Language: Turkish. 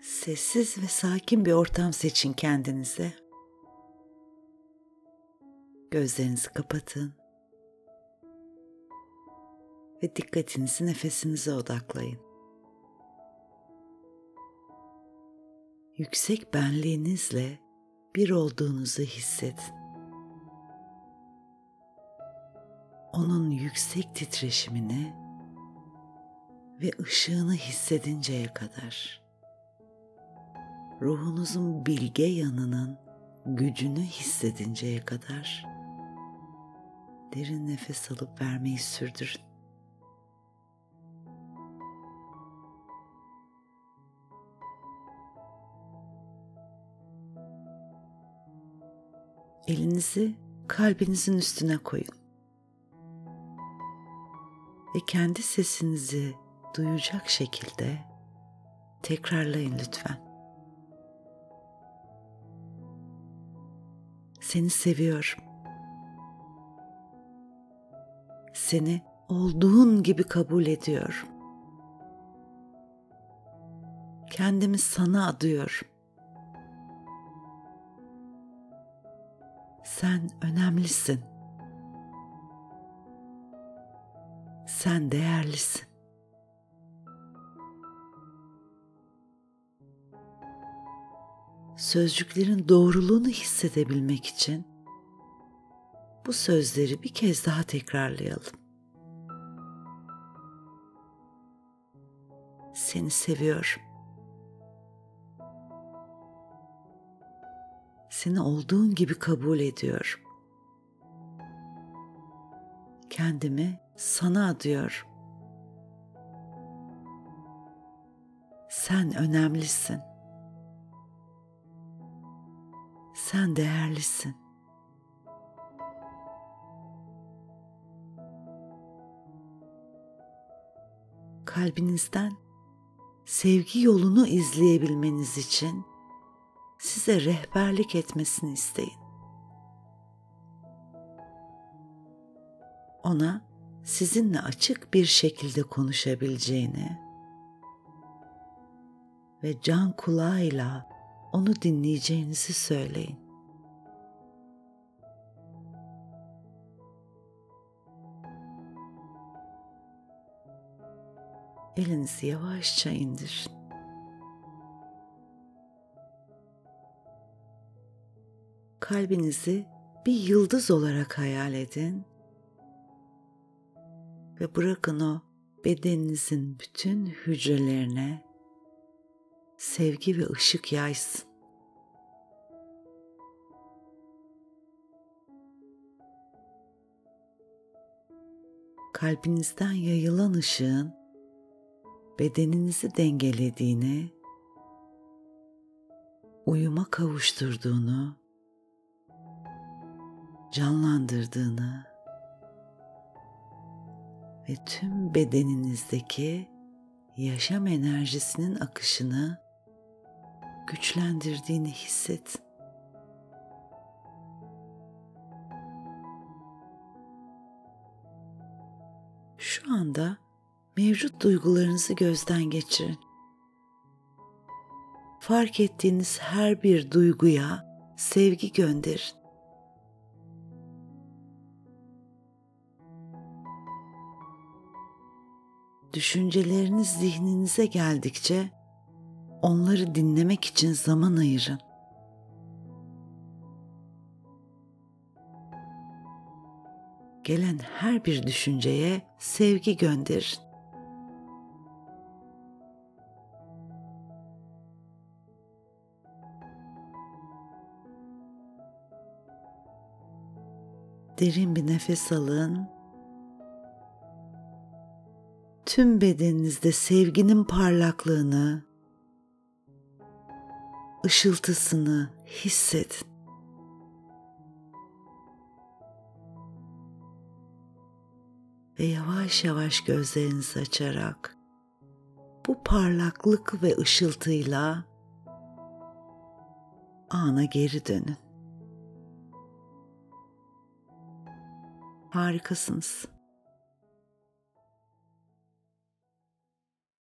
Sessiz ve sakin bir ortam seçin kendinize. Gözlerinizi kapatın. Ve dikkatinizi nefesinize odaklayın. Yüksek benliğinizle bir olduğunuzu hissedin. Onun yüksek titreşimini ve ışığını hissedinceye kadar ruhunuzun bilge yanının gücünü hissedinceye kadar derin nefes alıp vermeyi sürdürün. Elinizi kalbinizin üstüne koyun. Ve kendi sesinizi duyacak şekilde tekrarlayın lütfen. Seni seviyorum. Seni olduğun gibi kabul ediyorum. Kendimi sana adıyorum. Sen önemlisin. Sen değerlisin. Sözcüklerin doğruluğunu hissedebilmek için bu sözleri bir kez daha tekrarlayalım. Seni seviyorum. Seni olduğun gibi kabul ediyorum. Kendimi sana adıyorum. Sen önemlisin. Sen değerlisin. Kalbinizden sevgi yolunu izleyebilmeniz için size rehberlik etmesini isteyin. Ona sizinle açık bir şekilde konuşabileceğini ve can kulağıyla onu dinleyeceğinizi söyleyin. Elinizi yavaşça indirin. kalbinizi bir yıldız olarak hayal edin ve bırakın o bedeninizin bütün hücrelerine sevgi ve ışık yaysın. Kalbinizden yayılan ışığın bedeninizi dengelediğini, uyuma kavuşturduğunu canlandırdığını ve tüm bedeninizdeki yaşam enerjisinin akışını güçlendirdiğini hisset. Şu anda mevcut duygularınızı gözden geçirin. Fark ettiğiniz her bir duyguya sevgi gönderin. düşünceleriniz zihninize geldikçe onları dinlemek için zaman ayırın. Gelen her bir düşünceye sevgi gönderin. Derin bir nefes alın tüm bedeninizde sevginin parlaklığını, ışıltısını hissedin. Ve yavaş yavaş gözlerinizi açarak bu parlaklık ve ışıltıyla ana geri dönün. Harikasınız.